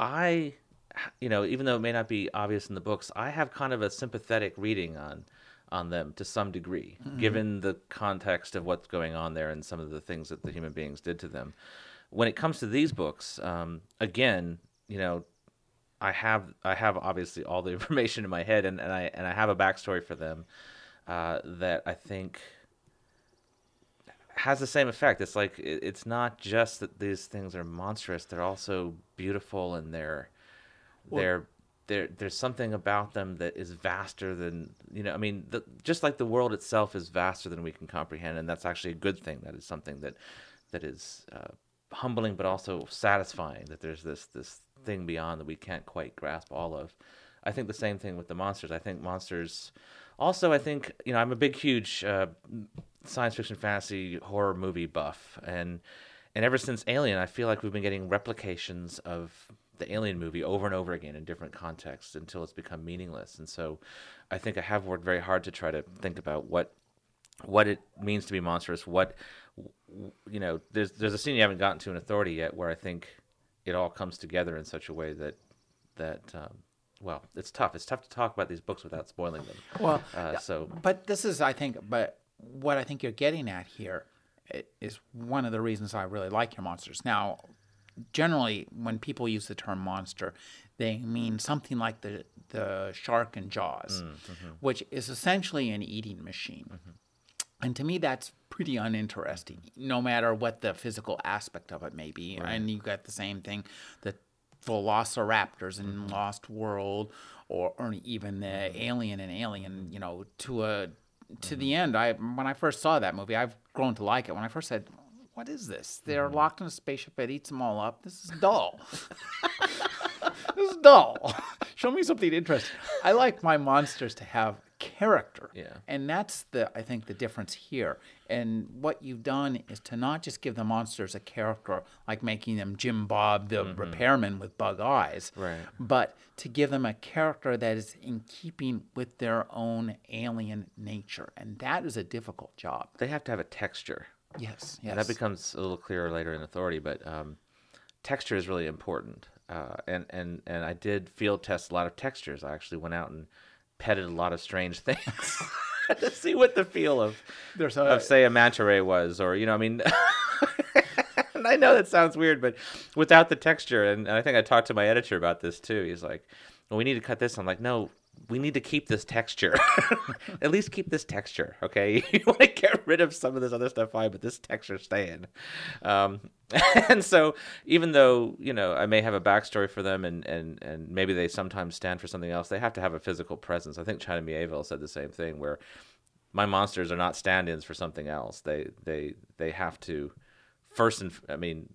I, you know, even though it may not be obvious in the books, I have kind of a sympathetic reading on on them to some degree, given the context of what's going on there and some of the things that the human beings did to them. When it comes to these books, um, again, you know, I have I have obviously all the *laughs* information in my head, and, and I and I have a backstory for them uh, that I think has the same effect. It's like it, it's not just that these things are monstrous; they're also beautiful, and they're they're there. There's something about them that is vaster than you know. I mean, the, just like the world itself is vaster than we can comprehend, and that's actually a good thing. That is something that that is uh, humbling, but also satisfying. That there's this this thing beyond that we can't quite grasp all of. I think the same thing with the monsters. I think monsters. Also, I think you know I'm a big, huge uh, science fiction, fantasy, horror movie buff, and and ever since Alien, I feel like we've been getting replications of the Alien movie over and over again in different contexts until it's become meaningless. And so, I think I have worked very hard to try to think about what what it means to be monstrous. What you know, there's there's a scene you haven't gotten to in Authority yet where I think it all comes together in such a way that that um, well, it's tough. It's tough to talk about these books without spoiling them. Well, Uh, so But this is, I think, but what I think you're getting at here is one of the reasons I really like your monsters. Now, generally, when people use the term monster, they mean something like the the shark in Jaws, which is essentially an eating machine. And to me, that's pretty uninteresting, no matter what the physical aspect of it may be. And you got the same thing, the velociraptors in mm-hmm. Lost World, or, or even the mm-hmm. alien in Alien. You know, to a to the mm-hmm. end. I when I first saw that movie, I've grown to like it. When I first said, "What is this? They're locked in a spaceship. It eats them all up. This is dull." *laughs* this is dull. *laughs* Show me something interesting. I like my monsters to have character. Yeah. And that's the I think the difference here. And what you've done is to not just give the monsters a character like making them Jim Bob the repairman with bug eyes. Right. But to give them a character that is in keeping with their own alien nature. And that is a difficult job. they have to have a texture. Yes. Yes. And that becomes a little clearer later in Authority, but um, texture is really important. Uh, and, and, and I did field test a lot of textures. I actually went out and petted a lot of strange *laughs* things *laughs* to see what the feel of, There's a- of say, a manta ray was. Or, you know, I mean, *laughs* and I know that sounds weird, but without the texture, and, and I think I talked to my editor about this too. He's like, well, we need to cut this. I'm like, no, we need to keep this texture. *laughs* At least keep this texture, okay? *laughs* You want to get rid of some of this other stuff, fine, but this texture staying. Um, *laughs* and so, even though you know I may have a backstory for them, and and and maybe they sometimes stand for something else, they have to have a physical presence. I think China Mieville said the same thing, where my monsters are not stand-ins for something else. They they they have to first and I mean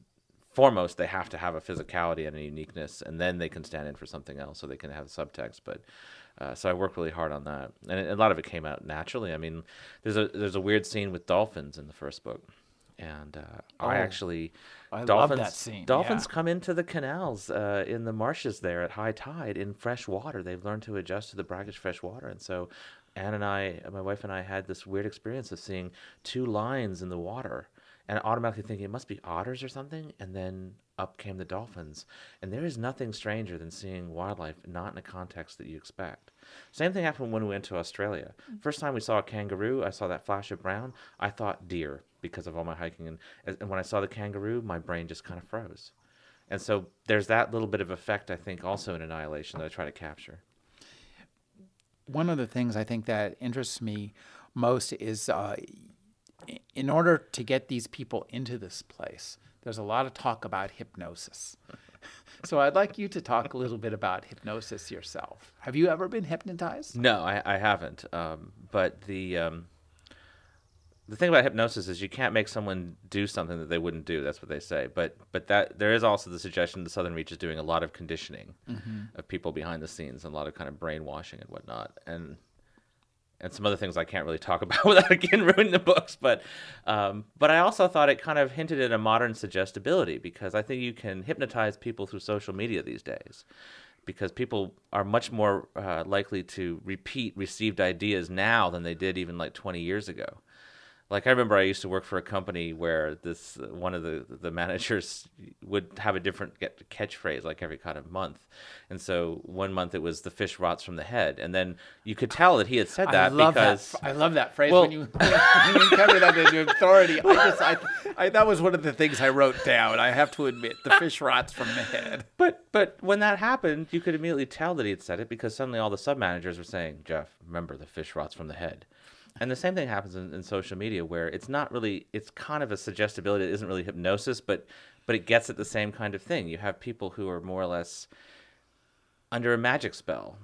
foremost they have to have a physicality and a uniqueness, and then they can stand in for something else, so they can have subtext. But uh, so I worked really hard on that, and a lot of it came out naturally. I mean, there's a there's a weird scene with dolphins in the first book, and uh, Oh, I actually I love dolphins that scene, dolphins yeah. come into the canals uh, in the marshes there at high tide in fresh water. They've learned to adjust to the brackish fresh water, and so Anne and I, my wife and I, had this weird experience of seeing two lines in the water, and automatically thinking it must be otters or something, and then up came the dolphins. And there is nothing stranger than seeing wildlife not in a context that you expect. Same thing happened when we went to Australia. First time we saw a kangaroo, I saw that flash of brown. I thought deer because of all my hiking, and, and when I saw the kangaroo, my brain just kind of froze. And so there's that little bit of effect, I think, also in Annihilation that I try to capture. one of the things I think that interests me most is uh, in order to get these people into this place, there's a lot of talk about hypnosis. *laughs* so I'd like you to talk a little bit about hypnosis yourself. Have you ever been hypnotized? No, I, I haven't. Um, but the um, the thing about hypnosis is you can't make someone do something that they wouldn't do. That's what they say. But but that there is also the suggestion the Southern Reach is doing a lot of conditioning of people behind the scenes and a lot of kind of brainwashing and whatnot. And and some other things I can't really talk *laughs* about without again ruining the books. But um, but I also thought it kind of hinted at a modern suggestibility because I think you can hypnotize people through social media these days. Because people are much more uh, likely to repeat received ideas now than they did even like 20 years ago. Like I remember, I used to work for a company where this one of the the managers would have a different get- catchphrase like every kind of month, and so one month it was the fish rots from the head, and then you could tell that he had said that I love because that. I love that phrase Well- when you *laughs* when you cover that in your authority. I just I, I that was one of the things I wrote down. I have to admit, the fish rots from the head. But but when that happened, you could immediately tell that he had said it because suddenly all the sub managers were saying, "Jeff, remember the fish rots from the head." And the same thing happens in, in social media where it's not really it's kind of a suggestibility. It isn't really hypnosis, but but it gets at the same kind of thing. You have people who are more or less under a magic spell,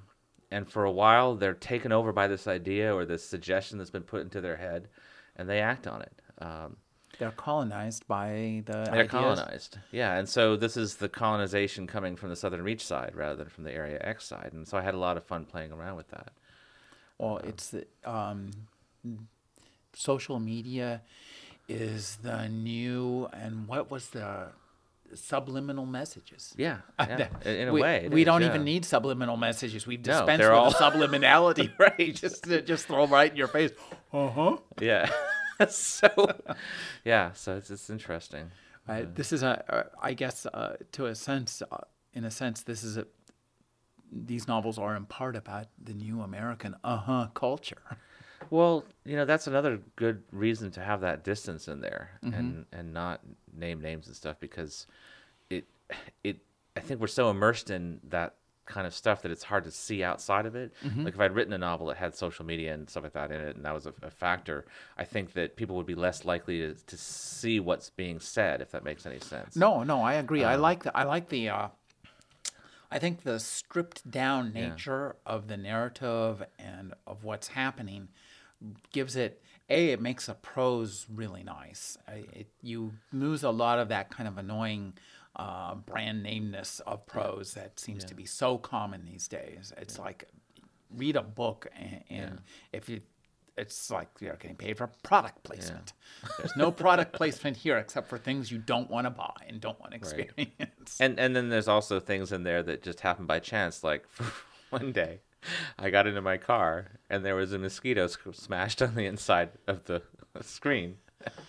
and for a while they're taken over by this idea or this suggestion that's been put into their head, and they act on it. Um, They're colonized by the they're ideas. colonized. Yeah, and so this is the colonization coming from the Southern Reach side rather than from the Area X side, and so I had a lot of fun playing around with that. Well, it's um, social media is the new and what was the subliminal messages? Yeah, *laughs* yeah in a we, way, we is, don't yeah. even need subliminal messages. We've No, dispensed they're with all- subliminality, *laughs* Right. Just just throw right in your face. Uh huh. Yeah, *laughs* so yeah, so it's it's interesting. Uh, this is a, uh, I guess, uh, to a sense, uh, in a sense, this is a. These novels are in part about the new American uh huh culture. Well, you know that's another good reason to have that distance in there Mm-hmm. and and not name names and stuff because it it I think we're so immersed in that kind of stuff that it's hard to see outside of it. Mm-hmm. Like if I'd written a novel that had social media and stuff like that in it, and that was a, a factor, I think that people would be less likely to, to see what's being said, if that makes any sense. No, no, I agree. Um, I like the I like the uh, I think the stripped down nature of the narrative and of what's happening gives it a it makes a prose really nice. It, you lose a lot of that kind of annoying uh, brand nameness of prose that seems to be so common these days. It's like read a book and, and if you it's like you're getting paid for product placement. There's no product placement here except for things you don't want to buy and don't want to experience. And and then there's also things in there that just happen by chance. Like *laughs* one day, *laughs* I got into my car and there was a mosquito sc- smashed on the inside of the *laughs* screen,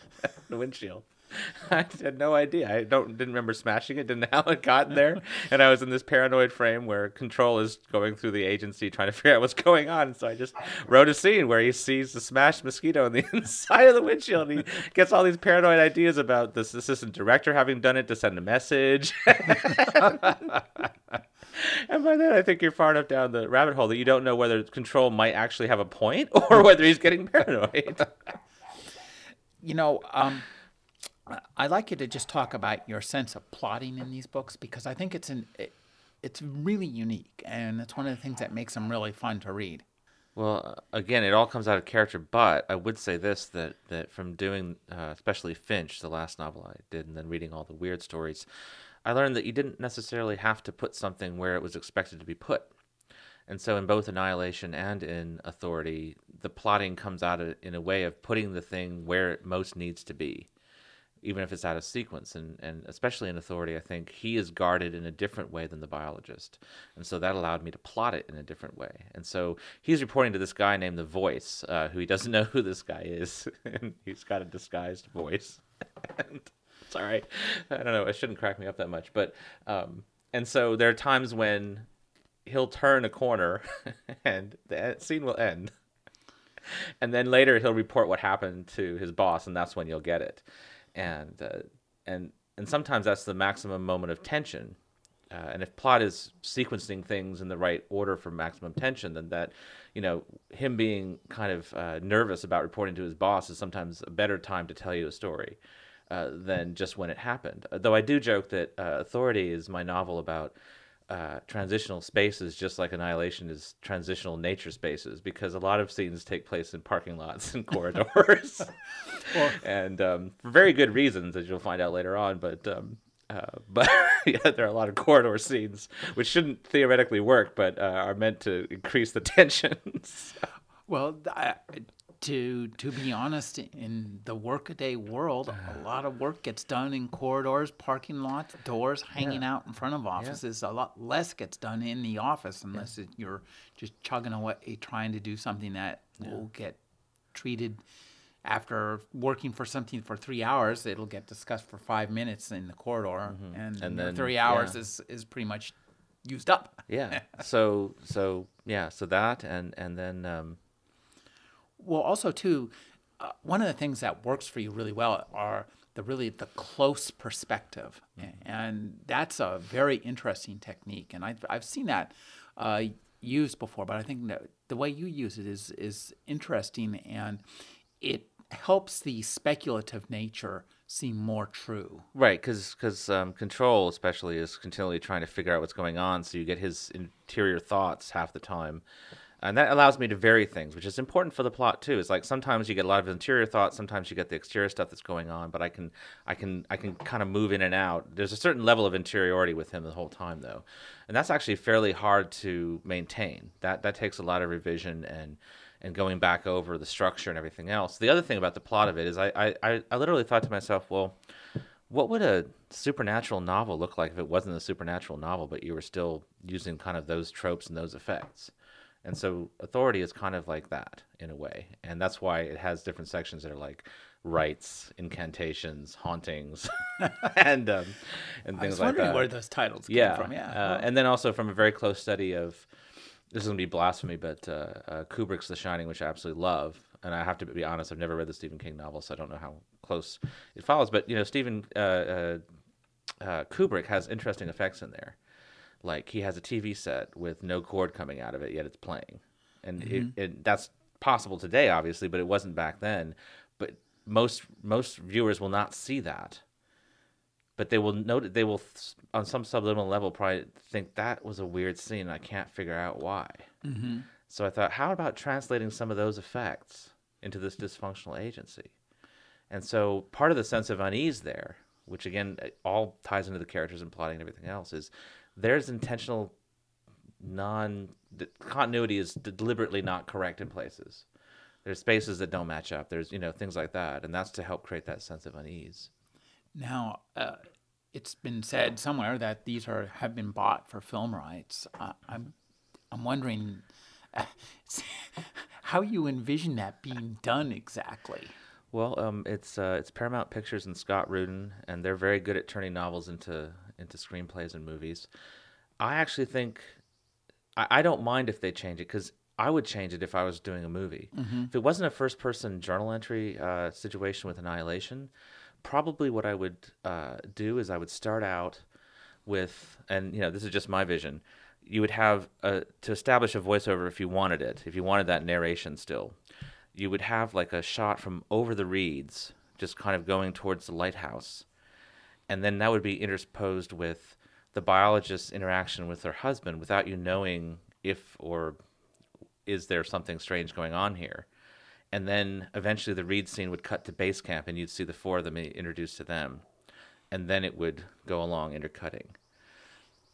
*laughs* the windshield. I had no idea. I don't didn't remember smashing it. Didn't know how it got there. And I was in this paranoid frame where control is going through the agency trying to figure out what's going on. So I just wrote a scene where he sees the smashed mosquito on the inside of the windshield. And he gets all these paranoid ideas about this assistant director having done it to send a message. *laughs* And by then, I think you're far enough down the rabbit hole that you don't know whether control might actually have a point *laughs* or whether he's getting paranoid. *laughs* you know, um, I- I'd like you to just talk about your sense of plotting in these books because I think it's an it, it's really unique and it's one of the things that makes them really fun to read. Well, uh, again, it all comes out of character, but I would say this that, that from doing, uh, especially Finch, the last novel I did, and then reading all the weird stories, I learned that you didn't necessarily have to put something where it was expected to be put. And so, in both Annihilation and in Authority, the plotting comes out in a way of putting the thing where it most needs to be. even if it's out of sequence. And, and especially in Authority, I think he is guarded in a different way than the biologist. And so that allowed me to plot it in a different way. And so he's reporting to this guy named The Voice, uh, who he doesn't *laughs* know who this guy is. *laughs* and he's got a disguised voice. *laughs* and sorry, I don't know. It shouldn't crack me up that much. But, um, and so there are times when he'll turn a corner *laughs* and the scene will end and then later he'll report what happened to his boss and that's when you'll get it and uh, and and sometimes that's the maximum moment of tension. Uh, and if plot is sequencing things in the right order for maximum tension, then that, you know, him being kind of uh, nervous about reporting to his boss is sometimes a better time to tell you a story uh, than just when it happened. Though I do joke that uh, Authority is my novel about uh, transitional spaces, just like Annihilation is transitional nature spaces, because a lot of scenes take place in parking lots and *laughs* corridors, *laughs* well, and um, for very good reasons, as you'll find out later on. But um, uh, *laughs* but yeah, there are a lot of corridor scenes which shouldn't theoretically work, but uh, are meant to increase the tensions. well, I, to to be honest, in the workaday world, a lot of work gets done in corridors, parking lots, doors, hanging yeah. out in front of offices. Yeah. A lot less gets done in the office unless yeah. it, you're just chugging away trying to do something that will get treated after working for something for three hours. It'll get discussed for five minutes in the corridor, mm-hmm. and, and then three hours is is pretty much used up. yeah. *laughs* So so yeah. So that and and then. Um, well, also too, uh, one of the things that works for you really well are the really the close perspective, mm-hmm. and that's a very interesting technique. And I've I've seen that uh, used before, but I think the way you use it is is interesting, and it helps the speculative nature seem more true. Right, because because um, control especially is continually trying to figure out what's going on, so you get his interior thoughts half the time and that allows me to vary things, which is important for the plot too. It's like sometimes you get a lot of interior thoughts, sometimes you get the exterior stuff that's going on, but I can, I can, I can kind of move in and out. There's a certain level of interiority with him the whole time, though, and that's actually fairly hard to maintain. That that takes a lot of revision and and going back over the structure and everything else. The other thing about the plot of it is I, I, I literally thought to myself, well, what would a supernatural novel look like if it wasn't a supernatural novel, but you were still using kind of those tropes and those effects? And so authority is kind of like that in a way. And that's why it has different sections that are like rites, incantations, hauntings, *laughs* and um, and things like that. I was wondering where those titles came yeah. from. Yeah. Uh, and then also from a very close study of this is going to be blasphemy, but uh, uh, Kubrick's The Shining, which I absolutely love. And I have to be honest, I've never read the Stephen King novel, so I don't know how close it follows. But you know, Stephen uh, uh, uh, Kubrick has interesting effects in there like he has a TV set with no cord coming out of it, yet it's playing, and mm-hmm. it, it, that's possible today, obviously, but it wasn't back then. But most most viewers will not see that, but they will note they will on some subliminal level probably think that was a weird scene. I can't figure out why. Mm-hmm. So I thought, how about translating some of those effects into this dysfunctional agency? And so part of the sense of unease there, which again all ties into the characters and plotting and everything else, is there's intentional non the continuity is deliberately not correct in places. There's spaces that don't match up. There's you know things like that, and that's to help create that sense of unease. Now, uh, it's been said somewhere that these are have been bought for film rights. Uh, I'm I'm wondering uh, *laughs* how you envision that being done exactly. Well, um, it's uh, it's Paramount Pictures and Scott Rudin, and they're very good at turning novels into into screenplays and movies. I actually think I, I don't mind if they change it because I would change it if I was doing a movie. Mm-hmm. If it wasn't a first person journal entry uh, situation with Annihilation, probably what I would uh, do is I would start out with, and you know, this is just my vision. You would have a, to establish a voiceover if you wanted it, if you wanted that narration still. You would have like a shot from over the reeds, just kind of going towards the lighthouse and then that would be intersposed with the biologist's interaction with her husband without you knowing if or is there something strange going on here. And then eventually the reed scene would cut to base camp and you'd see the four of them introduced to them. And then it would go along intercutting.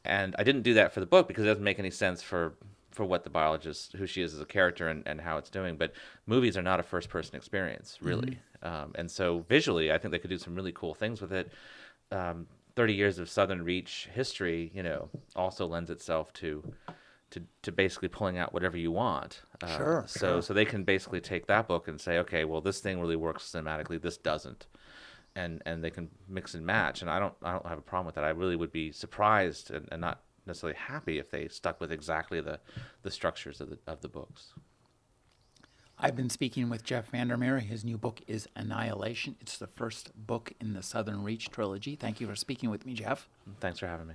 And I didn't do that for the book because it doesn't make any sense for for what the biologist, who she is as a character, and, and how it's doing. But movies are not a first person experience, really. Um, and so visually, I think they could do some really cool things with it. Um, 30 years of Southern Reach history, you know, also lends itself to to, to basically pulling out whatever you want. Uh, Sure, So sure. so they can basically take that book and say, okay, well, this thing really works cinematically, this doesn't, and and they can mix and match. And I don't I don't have a problem with that. I really would be surprised and, and not necessarily happy if they stuck with exactly the the structures of the of the books. I've been speaking with Jeff Vandermeer. His new book is Annihilation. It's the first book in the Southern Reach trilogy. Thank you for speaking with me, Jeff. Thanks for having me.